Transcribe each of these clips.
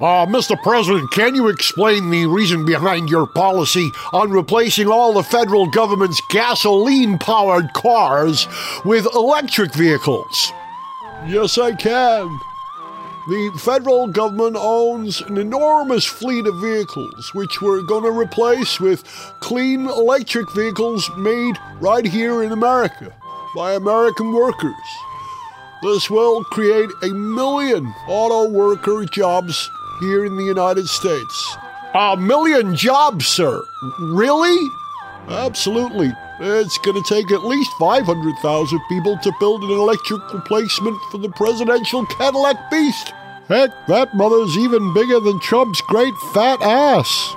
Uh, Mr. President, can you explain the reason behind your policy on replacing all the federal government's gasoline powered cars with electric vehicles? Yes, I can. The federal government owns an enormous fleet of vehicles, which we're going to replace with clean electric vehicles made right here in America by American workers. This will create a million auto worker jobs here in the United States. A million jobs, sir. Really? Absolutely. It's going to take at least 500,000 people to build an electric replacement for the presidential Cadillac Beast. Heck, that mother's even bigger than Trump's great fat ass.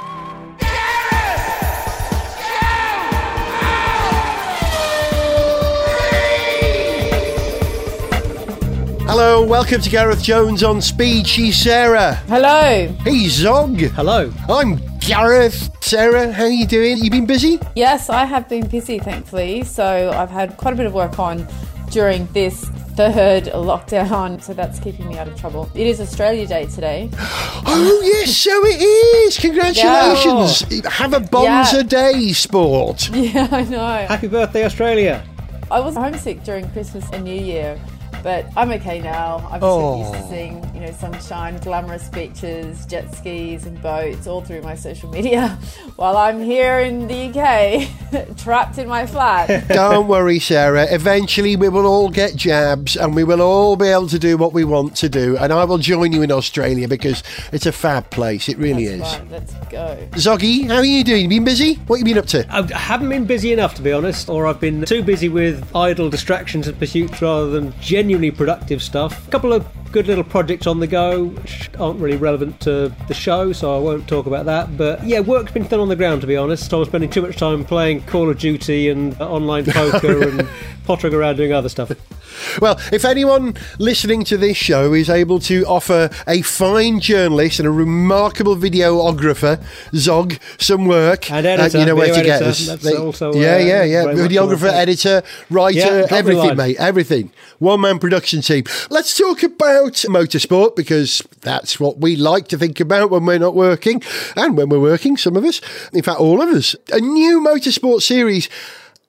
Hello, welcome to Gareth Jones on Speed. She's Sarah. Hello. Hey, Zog. Hello. I'm Gareth. Sarah, how are you doing? You been busy? Yes, I have been busy, thankfully. So I've had quite a bit of work on during this third lockdown, so that's keeping me out of trouble. It is Australia Day today. Oh, yes, so it is. Congratulations. Have a bonza Yeah. day, sport. Yeah, I know. Happy birthday, Australia. I was homesick during Christmas and New Year, but I'm okay now. I'm Oh. used to seeing, you know, sunshine, glamorous beaches, jet skis, and boats all through my social media, while I'm here in the UK, trapped in my flat. Don't worry, Sarah. Eventually, we will all get jabs and we will all be able to do what we want to do. And I will join you in Australia because it's a fab place. It really That's is. right, let's go. Zoggy, how are you doing? You been busy? What have you been up to? I haven't been busy enough, to be honest, or I've been too busy with idle distractions and pursuits rather than genuinely productive stuff. A couple of good little projects on the go, which aren't really relevant to the show, so I won't talk about that. But yeah, work's been done on the ground, to be honest. I'm spending too much time playing Call of Duty and uh, online poker and pottering around doing other stuff. Well, if anyone listening to this show is able to offer a fine journalist and a remarkable videographer, Zog, some work, uh, And editor, you know where to get us. that's also, yeah, uh, yeah, yeah. Videographer, editor, writer, Yeah, drop me a everything, mate, everything. One man production team. Let's talk about motorsport because that's what we like to think about when we're not working and when we're working, some of us. In fact, all of us. A new motorsport series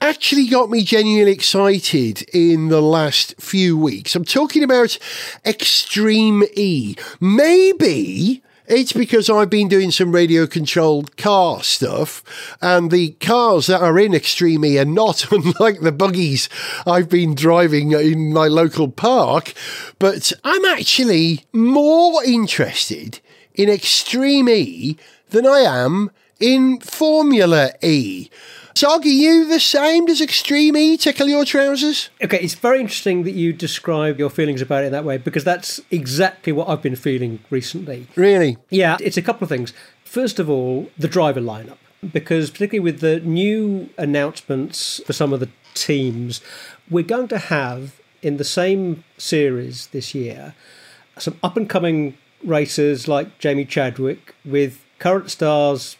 actually got me genuinely excited in the last few weeks. I'm talking about Extreme E. Maybe it's because I've been doing some radio controlled car stuff, and the cars that are in Extreme E are not unlike the buggies I've been driving in my local park. But I'm actually more interested in Extreme E than I am in Formula E. Zog, are you the same? Does Extreme E tickle your trousers? Okay, it's very interesting that you describe your feelings about it in that way because that's exactly what I've been feeling recently. Really? Yeah, it's a couple of things. First of all, the driver lineup, because particularly with the new announcements for some of the teams, we're going to have in the same series this year some up and coming racers like Jamie Chadwick with current stars,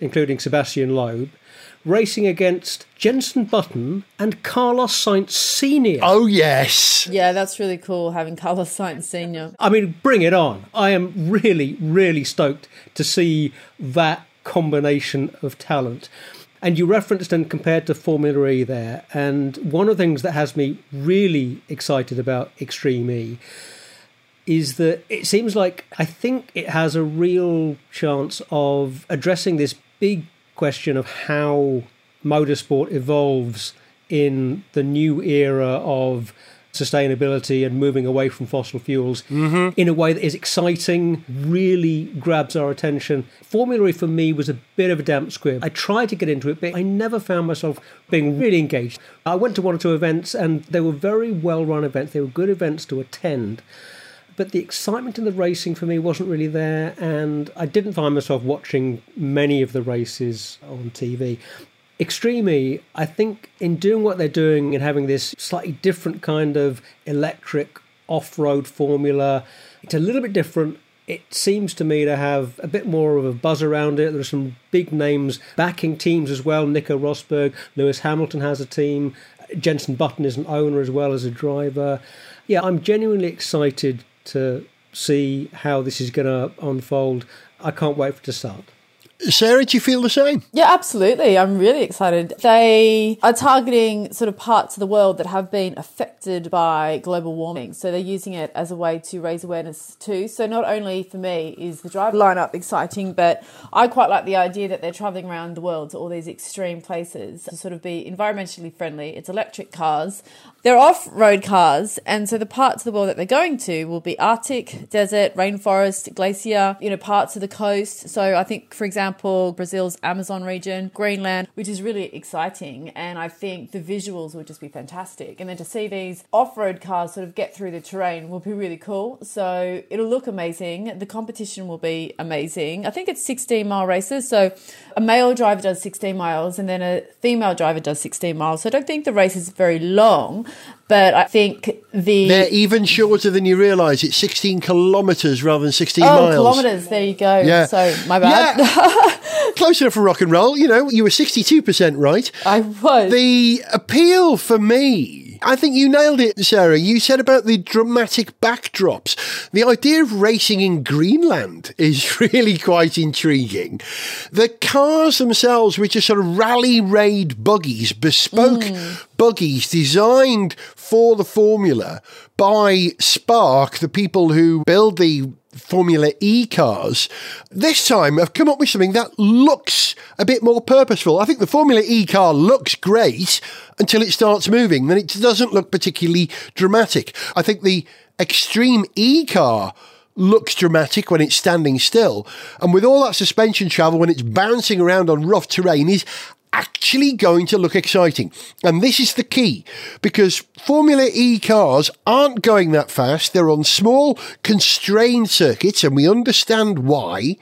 including Sebastian Loeb. Racing against Jenson Button and Carlos Sainz Sr. Oh, yes. Yeah, that's really cool having Carlos Sainz Senior. I mean, bring it on. I am really, really stoked to see that combination of talent. And you referenced and compared to Formula E there. And one of the things that has me really excited about Extreme E is that it seems like I think it has a real chance of addressing this big question of how motorsport evolves in the new era of sustainability and moving away from fossil fuels mm-hmm. in a way that is exciting, really grabs our attention. Formula E for me was a bit of a damp squib. I tried to get into it, but I never found myself being really engaged. I went to one or two events and they were very well run events, they were good events to attend but the excitement in the racing for me wasn't really there, and I didn't find myself watching many of the races on TV. Extreme E, I think, in doing what they're doing and having this slightly different kind of electric off road formula, it's a little bit different. It seems to me to have a bit more of a buzz around it. There are some big names backing teams as well. Nico Rosberg, Lewis Hamilton has a team. Jenson Button is an owner as well as a driver. Yeah, I'm genuinely excited to see how this is going to unfold. I can't wait for it to start. Sarah, do you feel the same? Yeah, absolutely. I'm really excited. They are targeting sort of parts of the world that have been affected by global warming. So they're using it as a way to raise awareness too. So not only for me is the drive lineup exciting, but I quite like the idea that they're traveling around the world to all these extreme places to sort of be environmentally friendly. It's electric cars. They're off road cars. And so the parts of the world that they're going to will be Arctic, desert, rainforest, glacier, you know, parts of the coast. So I think, for example, Brazil's Amazon region, Greenland, which is really exciting. And I think the visuals will just be fantastic. And then to see these off road cars sort of get through the terrain will be really cool. So it'll look amazing. The competition will be amazing. I think it's 16 mile races. So a male driver does 16 miles and then a female driver does 16 miles. So I don't think the race is very long. But I think the they're even shorter than you realise. It's 16 kilometres rather than 16 oh, miles. kilometres. There you go. Yeah. So my bad. Yeah. Close enough for rock and roll. You know, you were 62% right. I was. The appeal for me I think you nailed it, Sarah. You said about the dramatic backdrops. The idea of racing in Greenland is really quite intriguing. The cars themselves, which are sort of rally raid buggies, bespoke mm. buggies designed for the Formula by Spark, the people who build the Formula E cars, this time I've come up with something that looks a bit more purposeful. I think the Formula E car looks great until it starts moving, then it doesn't look particularly dramatic. I think the Extreme E car looks dramatic when it's standing still. And with all that suspension travel, when it's bouncing around on rough terrain, is actually going to look exciting. And this is the key because Formula E cars aren't going that fast. They're on small, constrained circuits, and we understand why,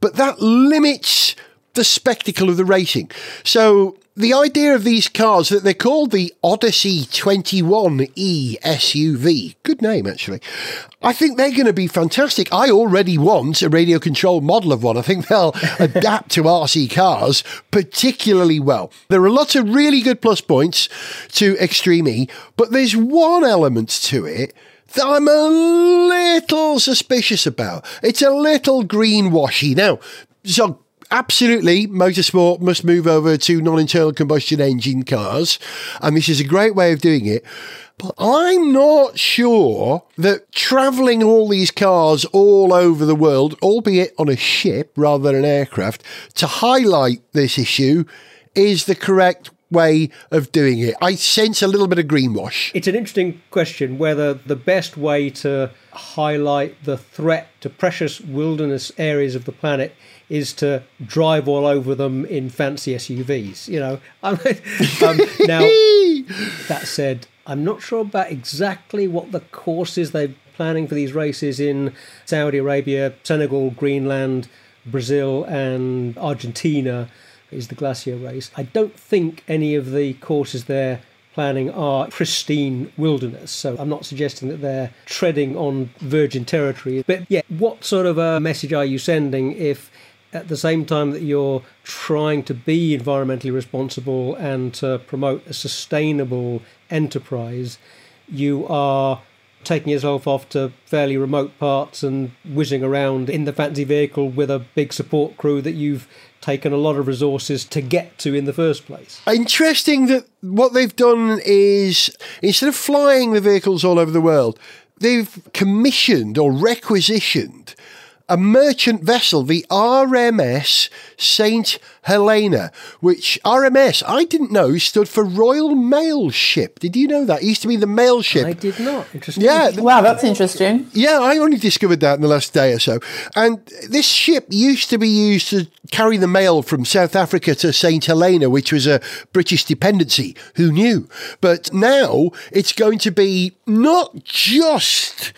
but that limits the spectacle of the racing. So the idea of these cars that they're called the Odyssey 21E SUV. Good name, actually. I think they're going to be fantastic. I already want a radio controlled model of one. I think they'll adapt to RC cars particularly well. There are lots of really good plus points to Extreme E, but there's one element to it that I'm a little suspicious about. It's a little greenwashy. Now, so absolutely, motorsport must move over to non internal combustion engine cars. And this is a great way of doing it. But I'm not sure that travelling all these cars all over the world, albeit on a ship rather than an aircraft, to highlight this issue is the correct way of doing it. I sense a little bit of greenwash. It's an interesting question whether the best way to highlight the threat to precious wilderness areas of the planet is to drive all over them in fancy SUVs. You know, um, now that said, I'm not sure about exactly what the courses they're planning for these races in Saudi Arabia, Senegal, Greenland, Brazil, and Argentina. Is the glacier race? I don't think any of the courses they're planning are pristine wilderness. So I'm not suggesting that they're treading on virgin territory. But yeah, what sort of a message are you sending if at the same time that you're trying to be environmentally responsible and to promote a sustainable enterprise, you are taking yourself off to fairly remote parts and whizzing around in the fancy vehicle with a big support crew that you've taken a lot of resources to get to in the first place. Interesting that what they've done is instead of flying the vehicles all over the world, they've commissioned or requisitioned a merchant vessel, the RMS St. Helena, which RMS, I didn't know, stood for Royal Mail Ship. Did you know that? It used to be the mail ship. I did not. Interesting. Yeah. Wow, that's interesting. Yeah, I only discovered that in the last day or so. And this ship used to be used to carry the mail from South Africa to St. Helena, which was a British dependency. Who knew? But now it's going to be not just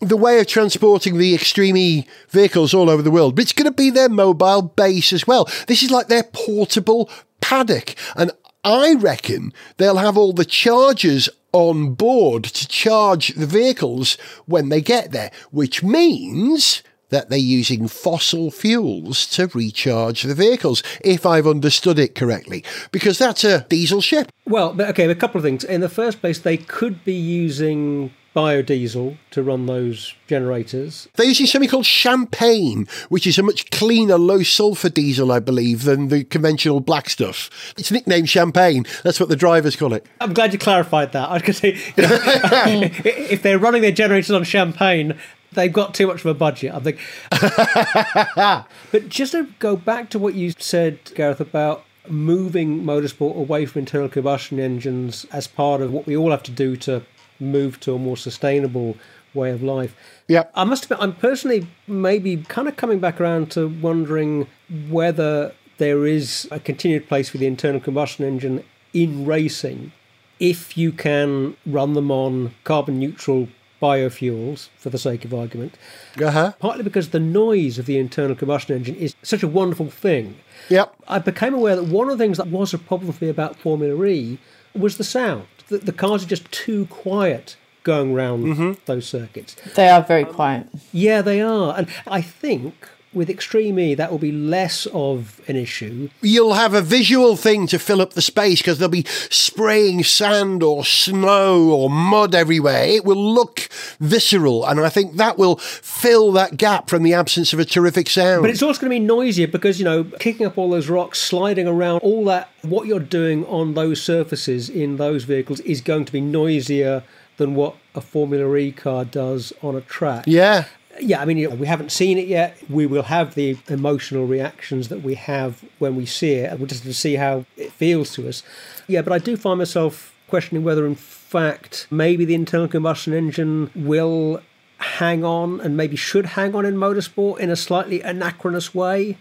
the way of transporting the Extreme vehicles all over the world, but it's going to be their mobile base as well. This is like their portable paddock. And I reckon they'll have all the chargers on board to charge the vehicles when they get there, which means that they're using fossil fuels to recharge the vehicles, if I've understood it correctly, because that's a diesel ship. Well, okay, a couple of things. In the first place, they could be using biodiesel to run those generators. They're using something called champagne, which is a much cleaner, low sulfur diesel, I believe, than the conventional black stuff. It's nicknamed champagne. That's what the drivers call it. I'm glad you clarified that. I could say if they're running their generators on champagne, they've got too much of a budget. I think. but just to go back to what you said, Gareth, about moving motorsport away from internal combustion engines as part of what we all have to do to move to a more sustainable way of life. Yeah. I must admit, I'm personally maybe kind of coming back around to wondering whether there is a continued place for the internal combustion engine in racing if you can run them on carbon neutral biofuels for the sake of argument. Uh-huh. Partly because the noise of the internal combustion engine is such a wonderful thing. Yep. I became aware that one of the things that was a problem for me about Formula E was the sound. The, the cars are just too quiet going around mm-hmm. those circuits. They are very quiet. Yeah, they are. And I think with Extreme E, that will be less of an issue. You'll have a visual thing to fill up the space because they'll be spraying sand or snow or mud everywhere. It will look visceral, and I think that will fill that gap from the absence of a terrific sound. But it's also going to be noisier because, you know, kicking up all those rocks, sliding around, all that, what you're doing on those surfaces in those vehicles is going to be noisier than what a Formula E car does on a track. yeah. Yeah, I mean, we haven't seen it yet. We will have the emotional reactions that we have when we see it, we'll just to see how it feels to us. Yeah, but I do find myself questioning whether, in fact, maybe the internal combustion engine will hang on and maybe should hang on in motorsport in a slightly anachronous way.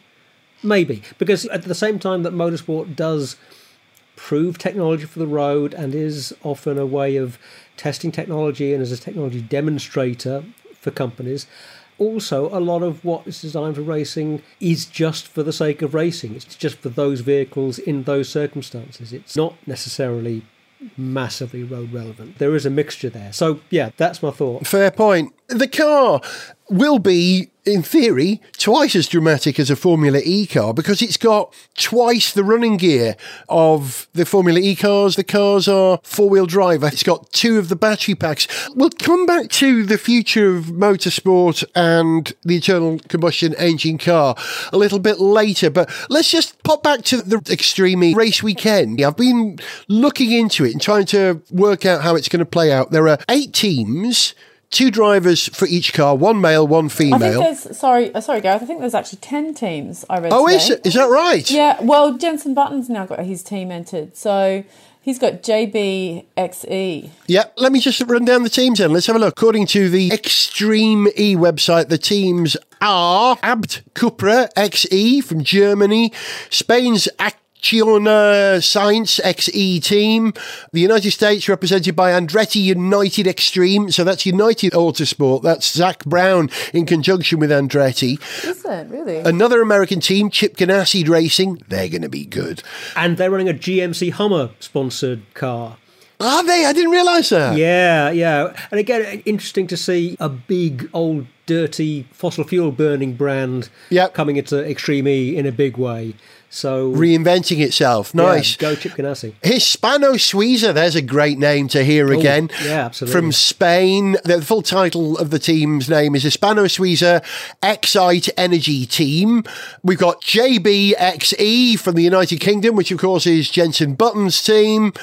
Maybe. Because at the same time that motorsport does prove technology for the road and is often a way of testing technology and as a technology demonstrator for companies. Also, a lot of what is designed for racing is just for the sake of racing. It's just for those vehicles in those circumstances. It's not necessarily massively road relevant. There is a mixture there. So, yeah, that's my thought. Fair point. The car will be, in theory, twice as dramatic as a Formula E car because it's got twice the running gear of the Formula E cars. The cars are four wheel drive. It's got two of the battery packs. We'll come back to the future of motorsport and the internal combustion engine car a little bit later, but let's just pop back to the Extreme race weekend. I've been looking into it and trying to work out how it's going to play out. There are eight teams two drivers for each car, one male, one female. I think there's sorry, uh, sorry, Gareth. I think there's actually ten teams. I read. Oh, today. is it? Is that right? Yeah. Well, Jenson Button's now got his team entered, so he's got JBXE. Yeah, let me just run down the teams then. Let's have a look. According to the Extreme E website, the teams are Abt Cupra XE from Germany, Spain's Acciona Sainz XE team, the United States represented by Andretti United Extreme. So that's United Autosport. That's Zak Brown in conjunction with Andretti. Is it really? Another American team, Chip Ganassi Racing. They're going to be good. And they're running a GMC Hummer sponsored car. Are they? I didn't realise that. Yeah, yeah. And again, interesting to see a big, old, dirty fossil fuel burning brand Yep. coming into Extreme E in a big way. So, Reinventing itself. yeah, Nice. go Chip Ganassi. Hispano Suiza, there's a great name to hear again. yeah, absolutely. From Spain. The full title of the team's name is Hispano Suiza Xite Energy Team. We've got JBXE from the United Kingdom, which of course is Jenson Button's team.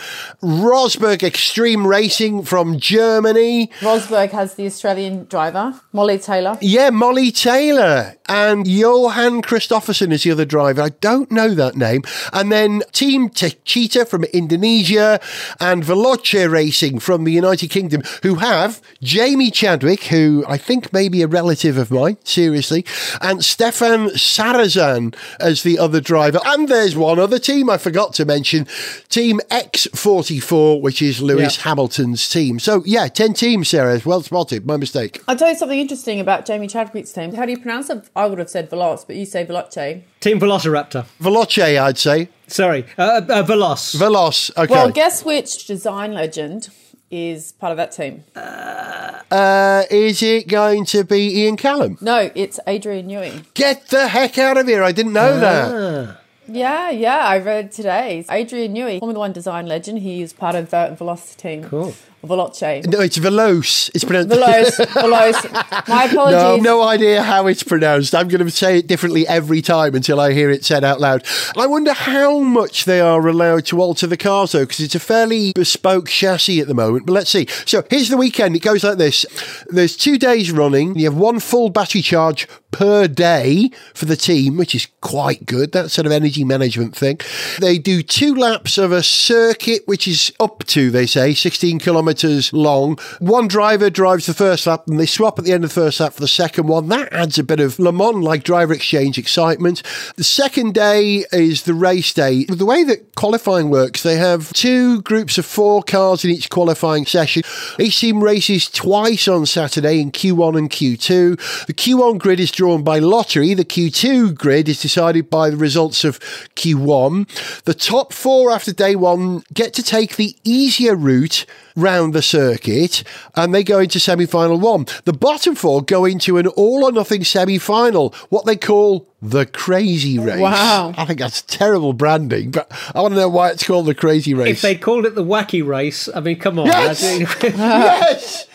Rosberg Extreme Racing from Germany. Rosberg has the Australian driver Molly Taylor. Yeah, Molly Taylor and Johan Kristoffersson is the other driver. I don't know that name. And then Team Techeetah from Indonesia and Veloce Racing from the United Kingdom, who have Jamie Chadwick, who I think may be a relative of mine, seriously, and Stefan Sarrazin as the other driver. And there's one other team I forgot to mention, Team X44, which is Lewis Yeah. Hamilton's team. So, yeah, 10 teams, Sarah. Well spotted. My mistake. I'll tell you something interesting about Jamie Chadwick's team. How do you pronounce it? I would have said Veloce, but you say Veloce. Team Velociraptor. Veloce, I'd say. Sorry, uh, uh, Veloz. Veloz. Okay. Well, guess which design legend is part of that team? uh, is it going to be Ian Callum? No, it's Adrian Newey. Get the heck out of here. I didn't know that. Ah, Yeah, yeah, I read today. Adrian Newey, Formula One design legend. He is part of the Velocity team. Cool. Veloce. No, it's Veloce. It's pronounced Veloce. Veloce. My No, apologies. no idea how it's pronounced. I'm going to say it differently every time until I hear it said out loud. I wonder how much they are allowed to alter the cars, though, because it's a fairly bespoke chassis at the moment. But let's see. So here's the weekend. It goes like this there's two days running. You have one full battery charge per day for the team, which is quite good. That sort of energy management thing. They do two laps of a circuit, which is up to, they say, 16 kilometres long. One driver drives the first lap and they swap at the end of the first lap for the second one. That adds a bit of Le Mans like driver exchange excitement. The second day is the race day. The way that qualifying works, they have two groups of four cars in each qualifying session. Each team races twice on Saturday in Q1 and Q2. The Q1 grid is drawn by lottery. The Q2 grid is decided by the results of Q1. The top four after day one get to take the easier route round the circuit and they go into semi final one. The bottom four go into an all or nothing semi final, what they call the crazy race. Wow. I think that's terrible branding, but I want to know why it's called the crazy race. If they called it the wacky race, I mean, come on. Yes! that's- yes!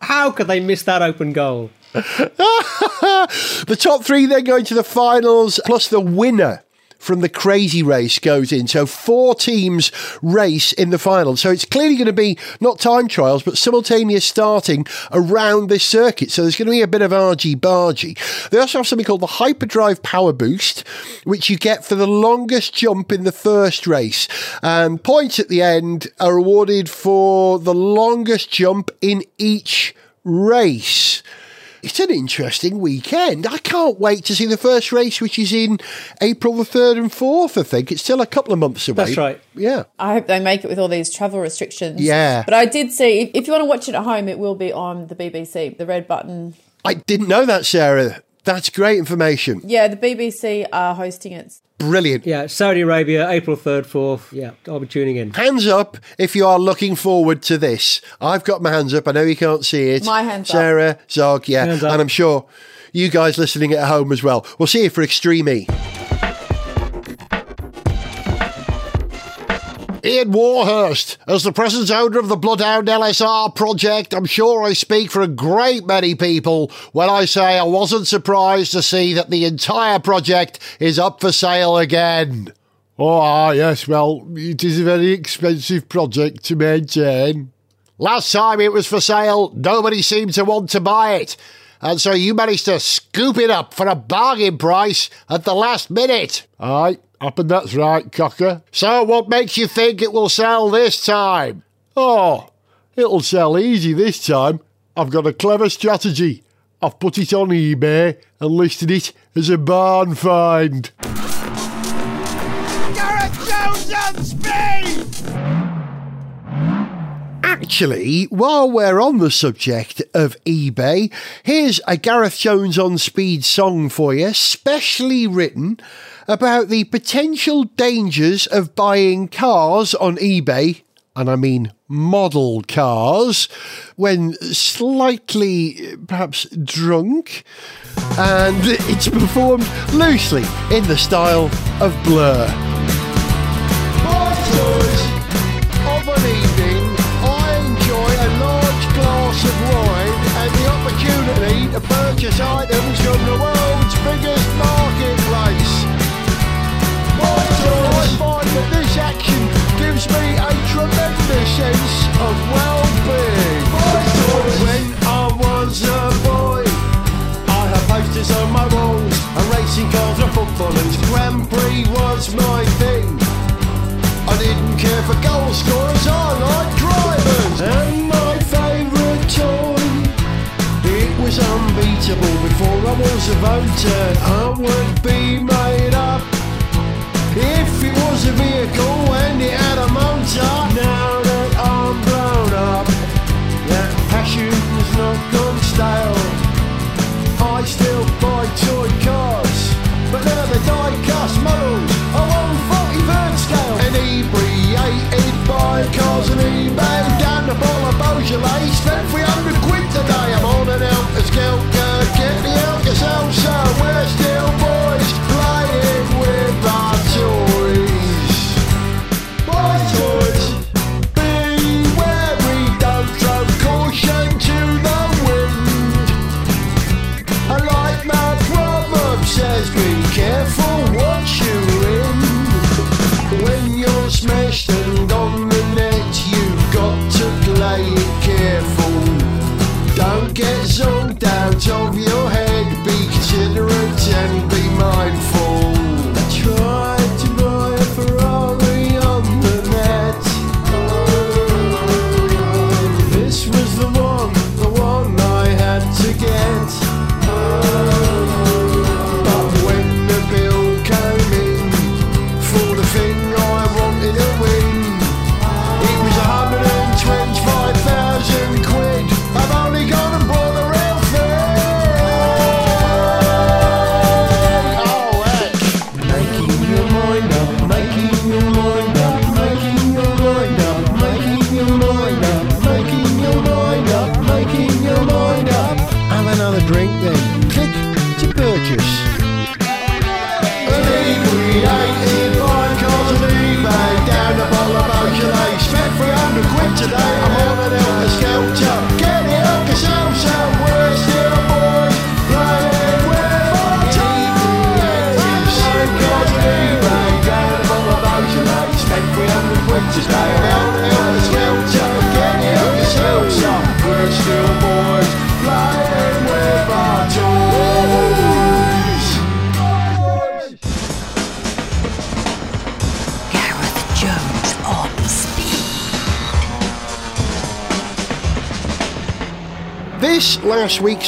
How could they miss that open goal? The top three then go into the finals, plus the winner from the crazy race goes in. So four teams race in the final. So it's clearly going to be not time trials, but simultaneous starting around this circuit. So there's going to be a bit of argy bargy. They also have something called the Hyperdrive Power Boost, which you get for the longest jump in the first race. And points at the end are awarded for the longest jump in each race. It's an interesting weekend. I can't wait to see the first race, which is in April the 3rd and 4th, I think. It's still a couple of months away. That's right. Yeah. I hope they make it with all these travel restrictions. Yeah. But I did see, if, if you want to watch it at home, it will be on the BBC, the red button. I didn't know that, Sarah. That's great information. Yeah, the BBC are hosting it. Brilliant. Yeah, Saudi Arabia, April 3rd, 4th. Yeah, I'll be tuning in. Hands up if you are looking forward to this. I've got my hands up. I know you can't see it. My hands up. Sarah, Zog, yeah. Hands up. And I'm sure you guys listening at home as well. We'll see you for Extreme E. Ian Warhurst, as the present owner of the Bloodhound LSR project, I'm sure I speak for a great many people when I say I wasn't surprised to see that the entire project is up for sale again. Oh, ah, yes, well, it is a very expensive project to maintain. Last time it was for sale, nobody seemed to want to buy it. And so you managed to scoop it up for a bargain price at the last minute. Aye, happen that's right, Cocker. So what makes you think it will sell this time? Oh, it'll sell easy this time. I've got a clever strategy. I've put it on eBay and listed it as a barn find. Gareth Jones on speed! Actually, while we're on the subject of eBay, here's a Gareth Jones on speed song for you, specially written about the potential dangers of buying cars on eBay, and I mean model cars, when slightly perhaps drunk. And it's performed loosely in the style of Blur. To purchase items from the world's biggest this action gives me a tremendous sense of well-being. When I was a boy, I had posters on my walls, and racing cars and footballers. Grand Prix was my thing. I didn't care for goal scorers, I like drivers. And my favourite toy, it was unbeatable before I was a voter. I would be it was a vehicle and it had a motor. Now that I'm grown up, that passion's not gone stale. I still buy toy cars, but now the die-cast models are on 40 scale. Inebriated by cars and eBay down the bottle of Beaujolais. Spent 300 quid today. I'm on an Elka Skelka. Get the Elka Salsa. We're still boys and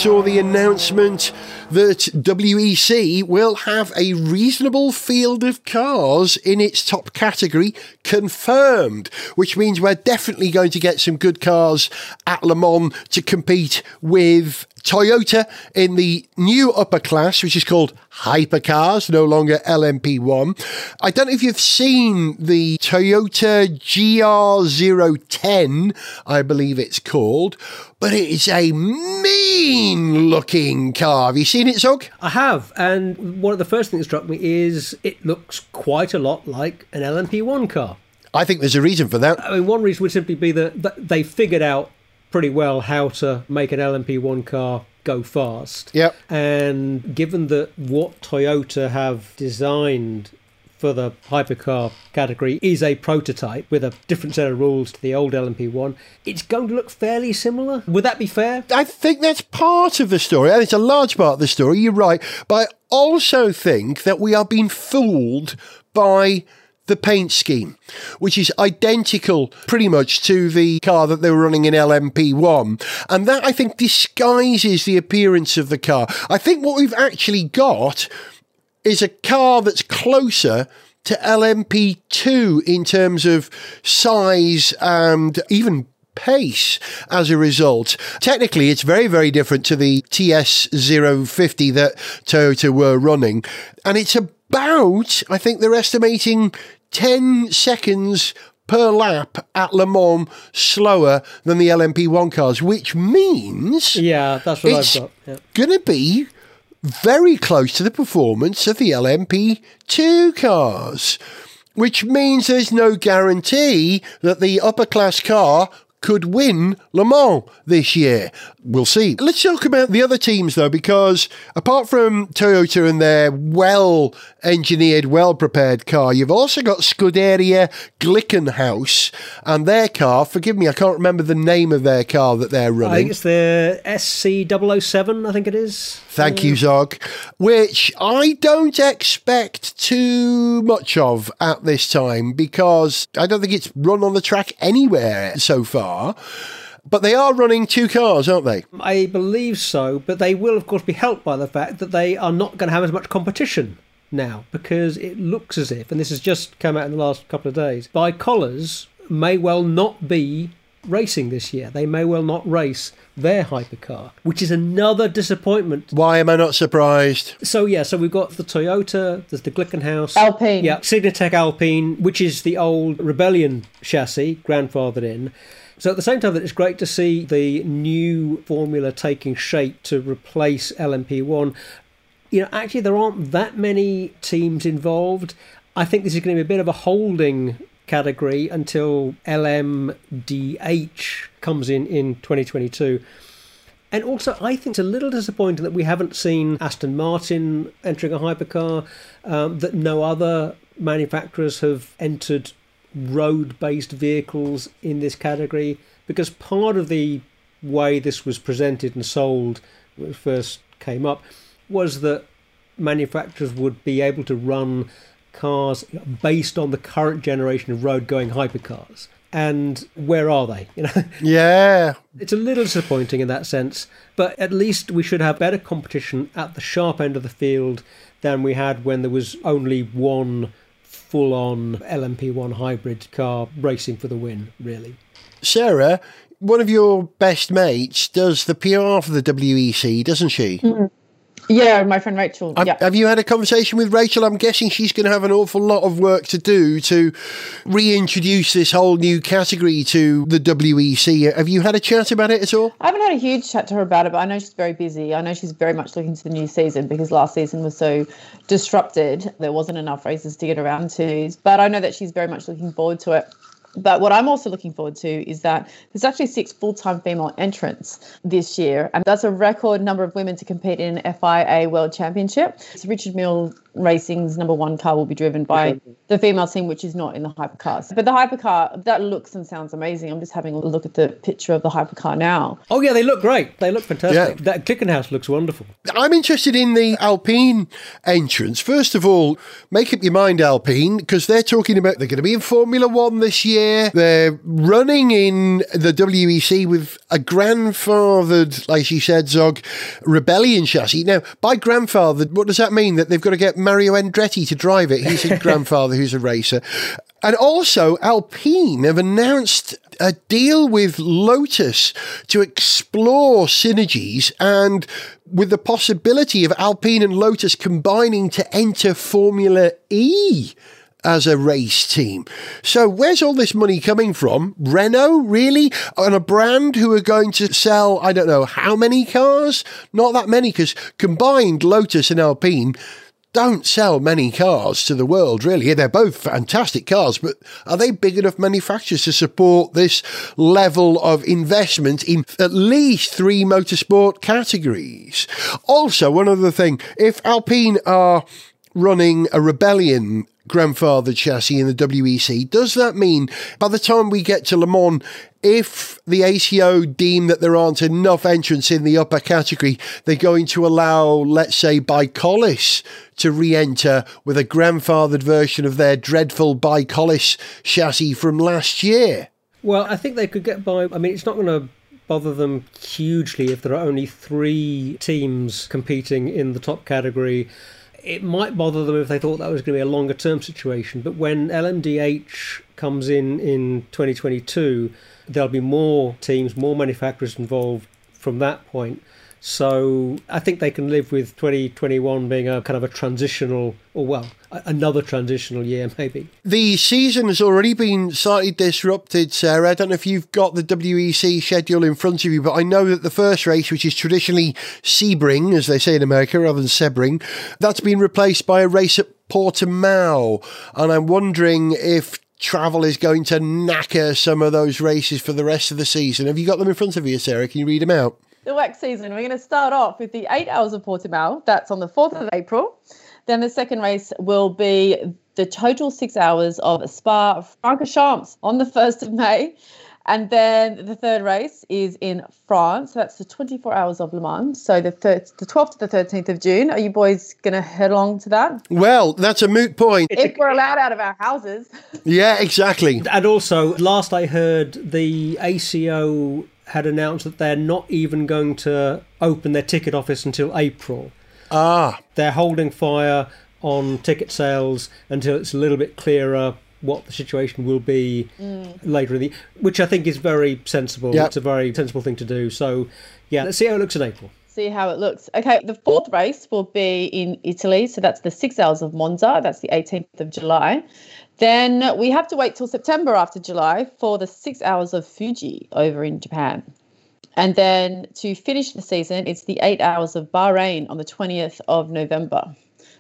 saw the announcement that WEC will have a reasonable field of cars in its top category confirmed, which means we're definitely going to get some good cars at Le Mans to compete with Toyota in the new upper class, which is called Hypercars, no longer LMP1. I don't know if you've seen the Toyota GR010, I believe it's called, but it is a mean looking car. Have you seen it, Zog? I have, and one of the first things that struck me is it looks quite a lot like an LMP1 car. I think there's a reason for that. I mean, one reason would simply be that, that they figured out pretty well how to make an LMP1 car go fast. Yep. And given that what Toyota have designed for the hypercar category is a prototype with a different set of rules to the old LMP1, it's going to look fairly similar. Would that be fair? I think that's part of the story, and it's a large part of the story. You're right, but I also think that we are being fooled by the paint scheme, which is identical pretty much to the car that they were running in LMP1. And that I think disguises the appearance of the car. I think what we've actually got is a car that's closer to LMP2 in terms of size and even pace as a result. Technically, it's very, very different to the TS050 that Toyota were running. And it's about, I think they're estimating 10 seconds per lap at Le Mans slower than the LMP1 cars, which means Yeah, that's what it's I've got. Yeah. going to be very close to the performance of the LMP2 cars, which means there's no guarantee that the upper class car could win Le Mans this year. We'll see. Let's talk about the other teams though, because apart from Toyota and their well engineered, well prepared car, you've also got Scuderia Glickenhaus and their car. Forgive me, I can't remember the name of their car that they're running. I think it's the SC007, I think it is. Thank you, uh, Zog. Which I don't expect too much of at this time because I don't think it's run on the track anywhere so far. But they are running two cars, aren't they? I believe so, but they will, of course, be helped by the fact that they are not going to have as much competition now because it looks as if, and this has just come out in the last couple of days, ByKolles may well not be racing this year. They may well not race their hypercar, which is another disappointment. Why am I not surprised? So yeah, so we've got the Toyota, there's the Glickenhaus, Alpine. yeah, Signatech Alpine, which is the old Rebellion chassis grandfathered in. So at the same time that it's great to see the new formula taking shape to replace LMP1, you know, actually there aren't that many teams involved. I think this is going to be a bit of a holding category until LMDH comes in in 2022. And also, I think it's a little disappointing that we haven't seen Aston Martin entering a hypercar, um, that no other manufacturers have entered road based vehicles in this category. because part of the way this was presented and sold when it first came up was that manufacturers would be able to run cars based on the current generation of road going hypercars. And where are they? You know, Yeah. it's a little disappointing in that sense, but at least we should have better competition at the sharp end of the field than we had when there was only one full on LMP1 hybrid car racing for the win, really. Sarah, one of your best mates does the PR for the WEC, doesn't she? Mm-hmm. Yeah, my friend Rachel. Have, yeah. have you had a conversation with Rachel? I'm guessing she's going to have an awful lot of work to do to reintroduce this whole new category to the WEC. Have you had a chat about it at all? I haven't had a huge chat to her about it, but I know she's very busy. I know she's very much looking to the new season because last season was so disrupted. There wasn't enough races to get around to. But I know that she's very much looking forward to it. But what I'm also looking forward to is that there's actually six full time female entrants this year. And that's a record number of women to compete in an FIA World Championship. So Richard Mille Racing's number one car will be driven by the female team, which is not in the hypercars. But the hypercar, that looks and sounds amazing. I'm just having a look at the picture of the hypercar now. Oh, yeah, they look great. They look fantastic. Yeah. That Glickenhaus looks wonderful. I'm interested in the Alpine entrance. First of all, make up your mind, Alpine, because they're talking about they're going to be in Formula One this year. They're running in the WEC with a grandfathered, like you said, Zog, rebellion chassis. Now, by grandfathered, what does that mean? That they've got to get Mario Andretti to drive it. He's a grandfather who's a racer. And also, Alpine have announced a deal with Lotus to explore synergies and with the possibility of Alpine and Lotus combining to enter Formula E as a race team. So where's all this money coming from? Renault, really? On a brand who are going to sell, I don't know, how many cars? Not that many, because combined Lotus and Alpine don't sell many cars to the world, really. They're both fantastic cars, but are they big enough manufacturers to support this level of investment in at least three motorsport categories? Also, one other thing if Alpine are running a rebellion grandfather chassis in the WEC, does that mean by the time we get to Le Mans, if the ACO deem that there aren't enough entrants in the upper category, they're going to allow, let's say, ByKolles to re enter with a grandfathered version of their dreadful ByKolles chassis from last year? Well, I think they could get by. I mean, it's not going to bother them hugely if there are only three teams competing in the top category. It might bother them if they thought that was going to be a longer term situation. But when LMDH comes in in 2022, there'll be more teams, more manufacturers involved from that point. So I think they can live with 2021 being a kind of a transitional, or well, another transitional year maybe. The season has already been slightly disrupted, Sarah. I don't know if you've got the WEC schedule in front of you, but I know that the first race, which is traditionally Sebring, as they say in America, rather than Sebring, that's been replaced by a race at Portimao. And I'm wondering if travel is going to knacker some of those races for the rest of the season. Have you got them in front of you, Sarah? Can you read them out? The WEC season, we're going to start off with the eight hours of Portimao. That's on the 4th of April. Then the second race will be the total six hours of Spa Francorchamps on the 1st of May. And then the third race is in France. So that's the 24 hours of Le Mans. So the, thir- the 12th to the 13th of June. Are you boys going to head along to that? Well, that's a moot point. If we're allowed out of our houses. Yeah, exactly. And also, last I heard, the ACO had announced that they're not even going to open their ticket office until April. Ah, They're holding fire on ticket sales until it's a little bit clearer what the situation will be later in the which I think is very sensible. Yep. It's a very sensible thing to do. So yeah, let's see how it looks in April. see how it looks. Okay, the fourth race will be in Italy. So that's the six hours of Monza. That's the 18th of July. Then we have to wait till September after July for the six hours of Fuji over in Japan. And then to finish the season, it's the eight hours of Bahrain on the 20th of November.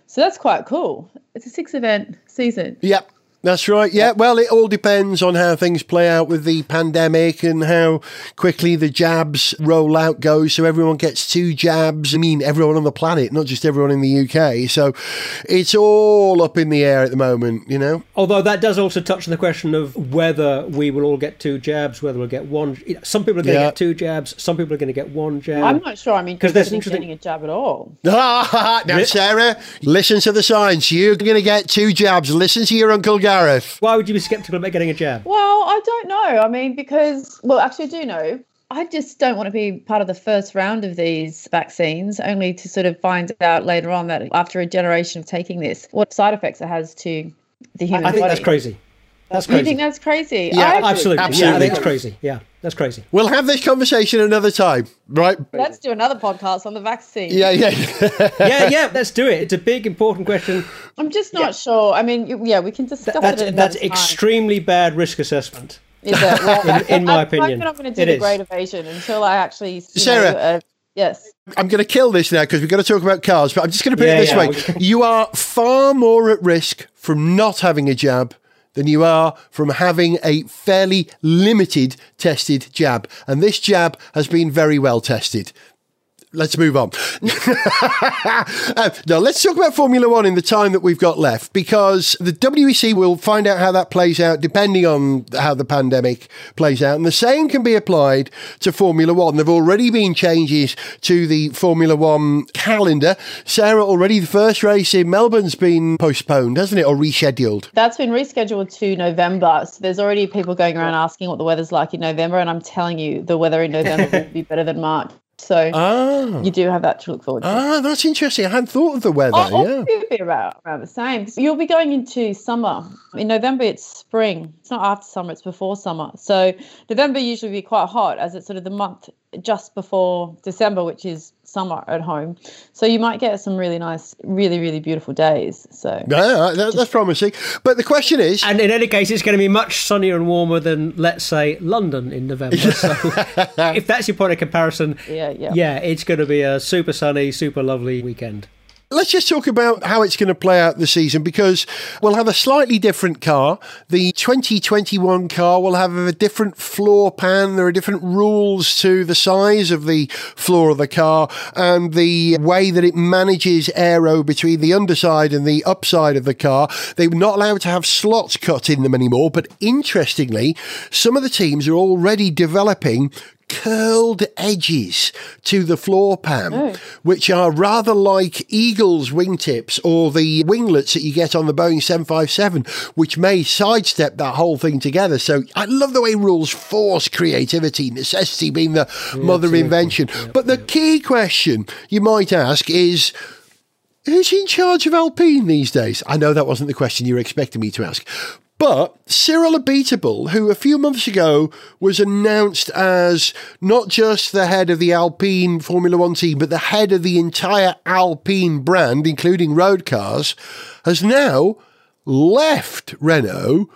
So that's quite cool. It's a six event season. yep. That's right. Yeah. Well, it all depends on how things play out with the pandemic and how quickly the jabs rollout goes. So everyone gets two jabs. I mean, everyone on the planet, not just everyone in the UK. So it's all up in the air at the moment, you know? Although that does also touch on the question of whether we will all get two jabs, whether we'll get one. Some people are going to Yeah. get two jabs. Some people are going to get one jab. I'm not sure I mean, because there's interested in interesting- getting a jab at all. now, Sarah, listen to the science. You're going to get two jabs. Listen to your Uncle Gareth. Why would you be sceptical about getting a jab? Well, I don't know. I mean, because, well, actually, I do know. I just don't want to be part of the first round of these vaccines, only to sort of find out later on that after a generation of taking this, what side effects it has to the human body. I think body. that's crazy. That's crazy. You crazy. think that's crazy? Yeah, I actually- absolutely. Yeah, I Absolutely. think it's crazy. Yeah, that's crazy. We'll have this conversation another time, right? Let's do another podcast on the vaccine. Yeah, yeah. Yeah, yeah, let's do it. It's a big, important question. I'm just not sure. I mean, yeah, we can discuss That's, it. at that's another time. extremely bad risk assessment. Is it? Well, in my opinion. I'm not going to do it the is. great evasion until I actually. you Sarah. know, uh, yes. I'm going to kill this now because we've got to talk about cars, but I'm just going to put Yeah, it this yeah, way. You are far more at risk from not having a jab than you are from having a fairly limited tested jab. And this jab has been very well tested. Let's move on. Uh, now, let's talk about Formula One in the time that we've got left because the WEC will find out how that plays out depending on how the pandemic plays out. And the same can be applied to Formula One. There have already been changes to the Formula One calendar. Sarah, already the first race in Melbourne's been postponed, hasn't it, or rescheduled? That's been rescheduled to November. So there's already people going around asking what the weather's like in November, and I'm telling you, the weather in November will be better than March. So Ah. you do have that to look forward to. Ah, that's interesting. I hadn't thought of the weather. Oh, yeah. it'll be around, around the same. You'll be going into summer. In November, it's spring. It's not after summer, it's before summer. So November usually be quite hot as it's sort of the month just before December, which is summer at home. So you might get some really nice, really, really beautiful days. So Yeah, that, that's promising. But the question is, And in any case, it's going to be much sunnier and warmer than, let's say, London in November. So if that's your point of comparison, Yeah, yeah. yeah, it's going to be a super sunny, super lovely weekend. Let's just talk about how it's going to play out the season because we'll have a slightly different car. The 2021 car will have a different floor pan. There are different rules to the size of the floor of the car and the way that it manages aero between the underside and the upside of the car. They're not allowed to have slots cut in them anymore. But interestingly, some of the teams are already developing curled edges to the floor pan, oh. which are rather like Eagle's wingtips or the winglets that you get on the Boeing 757, which may sidestep that whole thing together. So I love the way rules force creativity, necessity being the mother of invention. but the key question you might ask is. Who's in charge of Alpine these days? I know that wasn't the question you were expecting me to ask. But Cyril Abiteboul, who a few months ago was announced as not just the head of the Alpine Formula One team, but the head of the entire Alpine brand, including road cars, has now left Renault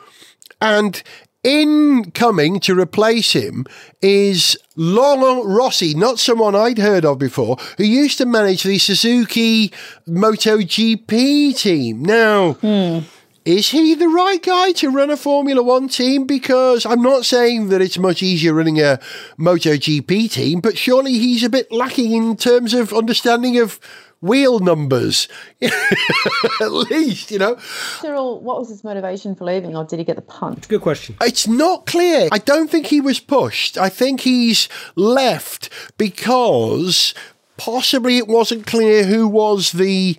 and incoming to replace him is Laurent Rossi, not someone I'd heard of before, who used to manage the Suzuki MotoGP team. Now, hmm. Is he the right guy to run a Formula One team? Because I'm not saying that it's much easier running a MotoGP team, but surely he's a bit lacking in terms of understanding of wheel numbers. At least, you know. Cyril, what was his motivation for leaving, or did he get the punt? Good question. It's not clear. I don't think he was pushed. I think he's left because possibly it wasn't clear who was the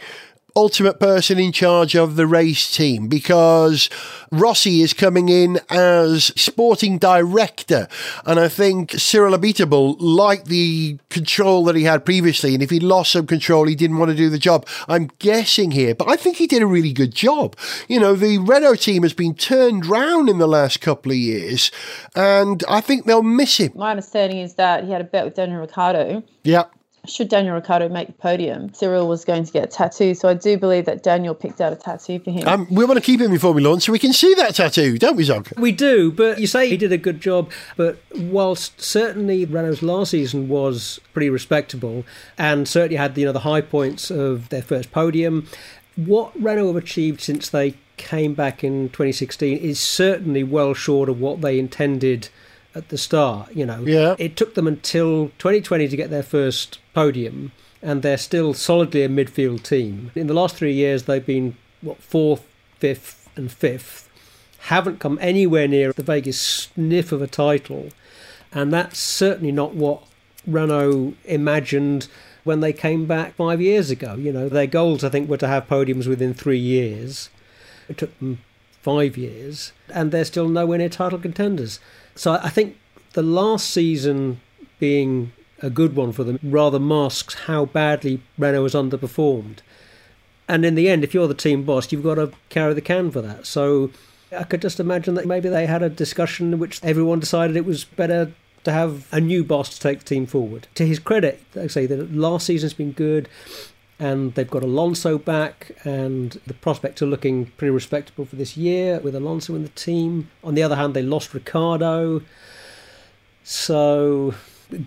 ultimate person in charge of the race team because Rossi is coming in as sporting director. And I think Cyril Abiteboul liked the control that he had previously. And if he lost some control he didn't want to do the job. I'm guessing here but I think he did a really good job. You know the Renault team has been turned round in the last couple of years and I think they'll miss him. My understanding is that he had a bet with Daniel Ricciardo. yeah Should Daniel Ricciardo make the podium, Cyril was going to get a tattoo. So I do believe that Daniel picked out a tattoo for him. um, we want to keep him in Formula One so we can see that tattoo don't we Zonk? We do, but you say he did a good job. But whilst certainly Renault's last season was pretty respectable, and certainly had you know the high points of their first podium, what Renault have achieved since they came back in 2016 is certainly well short of what they intended at the start. You know, Yeah. it took them until 2020 to get their first podium, and they're still solidly a midfield team. In the last three years, they've been what fourth, fifth, and fifth. Haven't come anywhere near the Vegas sniff of a title, and that's certainly not what Renault imagined when they came back five years ago. You know, their goals I think were to have podiums within three years. It took them five years, and they're still nowhere near title contenders. So I think the last season being a good one for them rather masks how badly Renault has underperformed. And in the end, if you're the team boss, you've got to carry the can for that. So I could just imagine that maybe they had a discussion in which everyone decided it was better to have a new boss to take the team forward. To his credit, they say that last season's been good and they've got Alonso back, and the prospects are looking pretty respectable for this year with Alonso in the team. On the other hand, they lost Ricciardo, so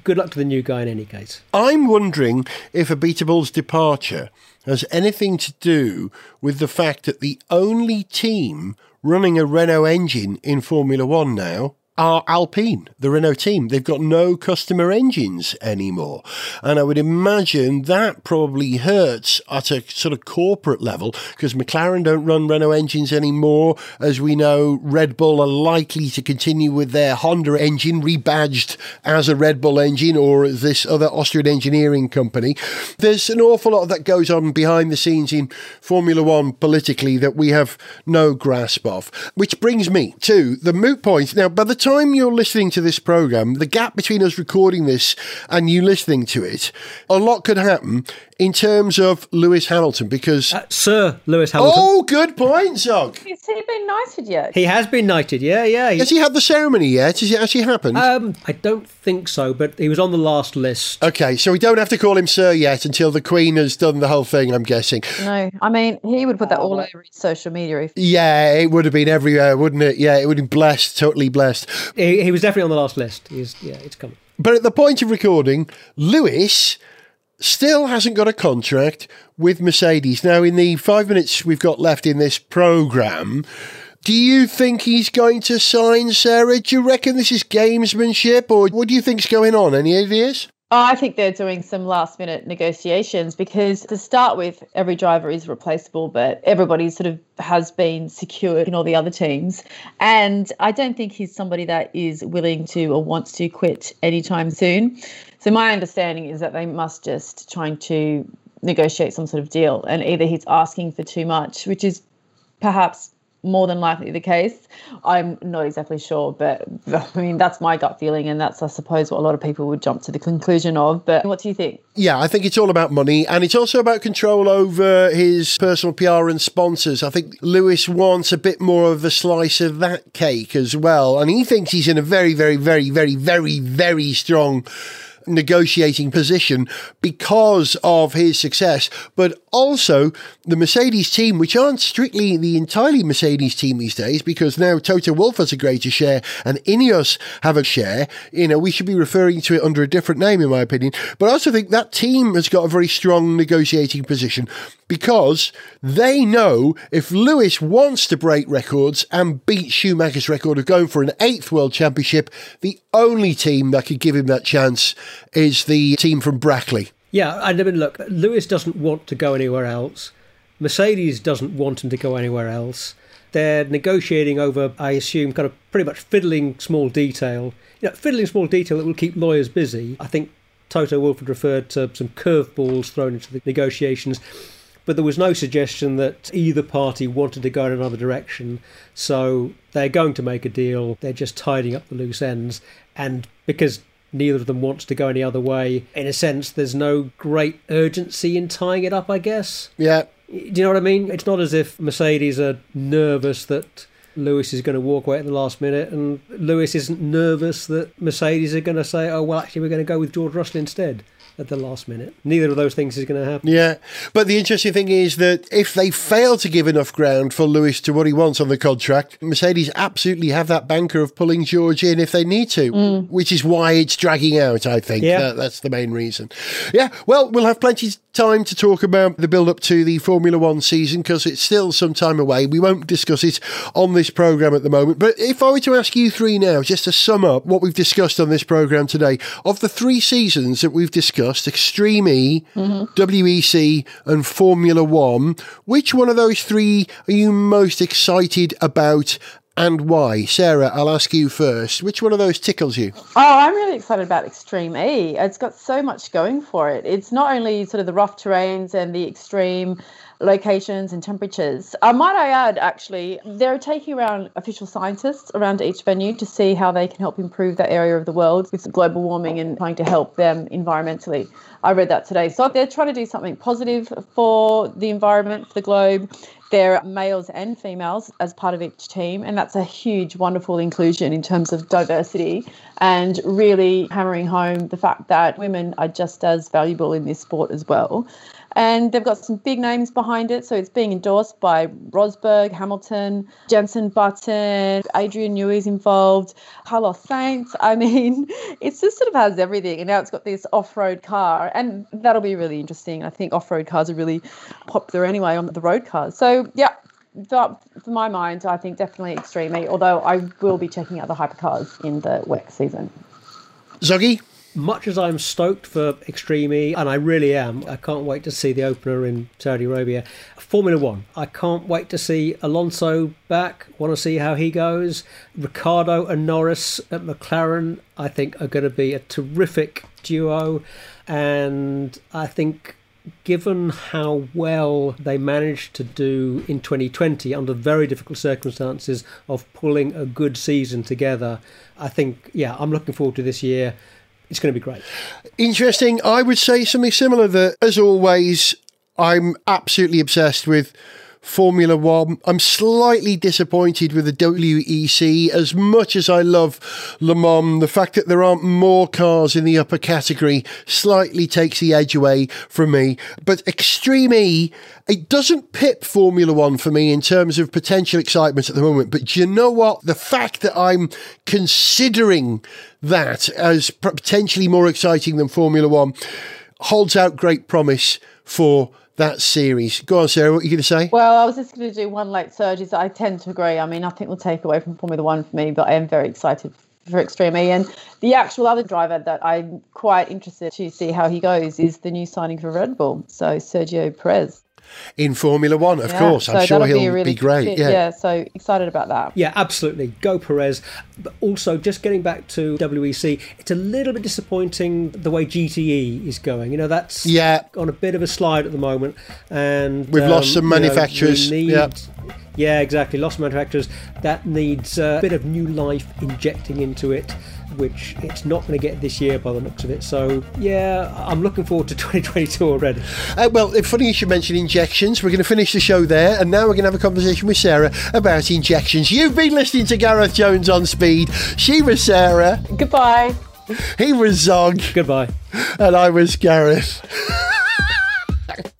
good luck to the new guy in any case. I'm wondering if Abiteboul's departure has anything to do with the fact that the only team running a Renault engine in Formula One now are Alpine, the Renault team. They've got no customer engines anymore. And I would imagine that probably hurts at a sort of corporate level because McLaren don't run Renault engines anymore. As we know, Red Bull are likely to continue with their Honda engine rebadged as a Red Bull engine or this other Austrian engineering company. There's an awful lot that goes on behind the scenes in Formula One politically that we have no grasp of. Which brings me to the moot point. Now, by the time you're listening to this program, the gap between us recording this and you listening to it, a lot could happen in terms of Lewis Hamilton because. Uh, Sir Lewis Hamilton. oh, good point, Zog. Has he been knighted yet? He has been knighted, yeah, yeah. He- Has he had the ceremony yet? Has it actually happened? um, I don't think so, but he was on the last list. okay, so we don't have to call him Sir yet until the Queen has done the whole thing, I'm guessing. No, I mean he would put that all over his social media. If, Yeah, it would have been everywhere, wouldn't it? Yeah, it would have been blessed, totally blessed. He, he was definitely on the last list. He's, yeah, it's coming. But at the point of recording, Lewis still hasn't got a contract with Mercedes. Now, in the five minutes we've got left in this program, do you think he's going to sign Sarah? Do you reckon this is gamesmanship, or what do you think's going on? Any ideas? Oh, I think they're doing some last minute negotiations because to start with, every driver is replaceable, but everybody sort of has been secured in all the other teams. And I don't think he's somebody that is willing to or wants to quit anytime soon. So my understanding is that they must just trying to negotiate some sort of deal. And either he's asking for too much, which is perhaps more than likely the case. I'm not exactly sure, but I mean, that's my gut feeling. And that's, I suppose, what a lot of people would jump to the conclusion of. But what do you think? Yeah, I think it's all about money and it's also about control over his personal PR and sponsors. I think Lewis wants a bit more of a slice of that cake as well. And he thinks he's in a very, very, very, very, very, very strong negotiating position because of his success, but also the Mercedes team, which aren't strictly the entirely Mercedes team these days, because now Toto Wolff has a greater share and Ineos have a share. You know, we should be referring to it under a different name, in my opinion. But I also think that team has got a very strong negotiating position because they know if Lewis wants to break records and beat Schumacher's record of going for an eighth world championship, the only team that could give him that chance is the team from Brackley. Yeah, I mean, look, Lewis doesn't want to go anywhere else. Mercedes doesn't want him to go anywhere else. They're negotiating over, I assume, kind of pretty much fiddling small detail. You know, fiddling small detail that will keep lawyers busy. I think Toto Wolff had referred to some curveballs thrown into the negotiations, but there was no suggestion that either party wanted to go in another direction. So they're going to make a deal. They're just tidying up the loose ends. And because neither of them wants to go any other way, in a sense, there's no great urgency in tying it up, I guess. Yeah. Do you know what I mean? It's not as if Mercedes are nervous that Lewis is going to walk away at the last minute, and Lewis isn't nervous that Mercedes are going to say, "Oh, well, actually, we're going to go with George Russell instead." At the last minute, neither of those things is going to happen. Yeah. But the interesting thing is that if they fail to give enough ground for Lewis to what he wants on the contract, Mercedes absolutely have that banker of pulling George in if they need to, mm. which is why it's dragging out, I think. Yeah. That- that's the main reason. Yeah. Well, we'll have plenty to time to talk about the build up to the Formula One season because it's still some time away. We won't discuss it on this programme at the moment. But if I were to ask you three now, just to sum up what we've discussed on this programme today, of the three seasons that we've discussed Extreme E, WEC, and Formula One, which one of those three are you most excited about? And why? Sarah, I'll ask you first. Which one of those tickles you? Oh, I'm really excited about Extreme E. It's got so much going for it. It's not only sort of the rough terrains and the extreme locations and temperatures. Uh, might I add, actually, they're taking around official scientists around each venue to see how they can help improve that area of the world with global warming and trying to help them environmentally. I read that today. So they're trying to do something positive for the environment, for the globe. There are males and females as part of each team, and that's a huge, wonderful inclusion in terms of diversity and really hammering home the fact that women are just as valuable in this sport as well. And they've got some big names behind it. So it's being endorsed by Rosberg, Hamilton, Jenson Button, Adrian Newey's involved, Carlos Sainz. I mean, it just sort of has everything. And now it's got this off road car. And that'll be really interesting. I think off road cars are really popular anyway on the road cars. So, yeah, for, for my mind, I think definitely Extreme although I will be checking out the hypercars in the WEC season. Zoggy? Much as I'm stoked for Extreme E, and I really am, I can't wait to see the opener in Saudi Arabia. Formula One, I can't wait to see Alonso back. Want to see how he goes. Ricciardo and Norris at McLaren, I think, are going to be a terrific duo. And I think given how well they managed to do in 2020 under very difficult circumstances of pulling a good season together, I think, yeah, I'm looking forward to this year. It's going to be great. Interesting. I would say something similar that, as always, I'm absolutely obsessed with Formula One. I'm slightly disappointed with the WEC. As much as I love Le Mans, the fact that there aren't more cars in the upper category slightly takes the edge away from me. But Extreme E, it doesn't pip Formula One for me in terms of potential excitement at the moment. But do you know what? The fact that I'm considering that as potentially more exciting than Formula One holds out great promise for that series. Go on, Sarah, what are you going to say? Well, I was just going to do one late surge. I tend to agree. I mean, nothing will take away from Formula One for me, but I am very excited for Extreme E. And the actual other driver that I'm quite interested to see how he goes is the new signing for Red Bull. So Sergio Perez. In Formula One, of Yeah, course. I'm so sure that'll he'll be, really be great. fit. Yeah. so excited about that. Yeah, absolutely. Go Perez. But also, just getting back to WEC, it's a little bit disappointing the way GTE is going. You know, that's Yeah. on a bit of a slide at the moment, and We've lost um, some you know, manufacturers. need- Yeah. yeah, exactly. Lost manufacturers. That needs a bit of new life injecting into it, which it's not going to get this year by the looks of it. So, yeah, I'm looking forward to 2022 already. Uh, well, it's funny you should mention injections. We're going to finish the show there, and now we're going to have a conversation with Sarah about injections. You've been listening to Gareth Jones on Speed. She was Sarah, Goodbye. he was Zog, Goodbye. and I was Gareth.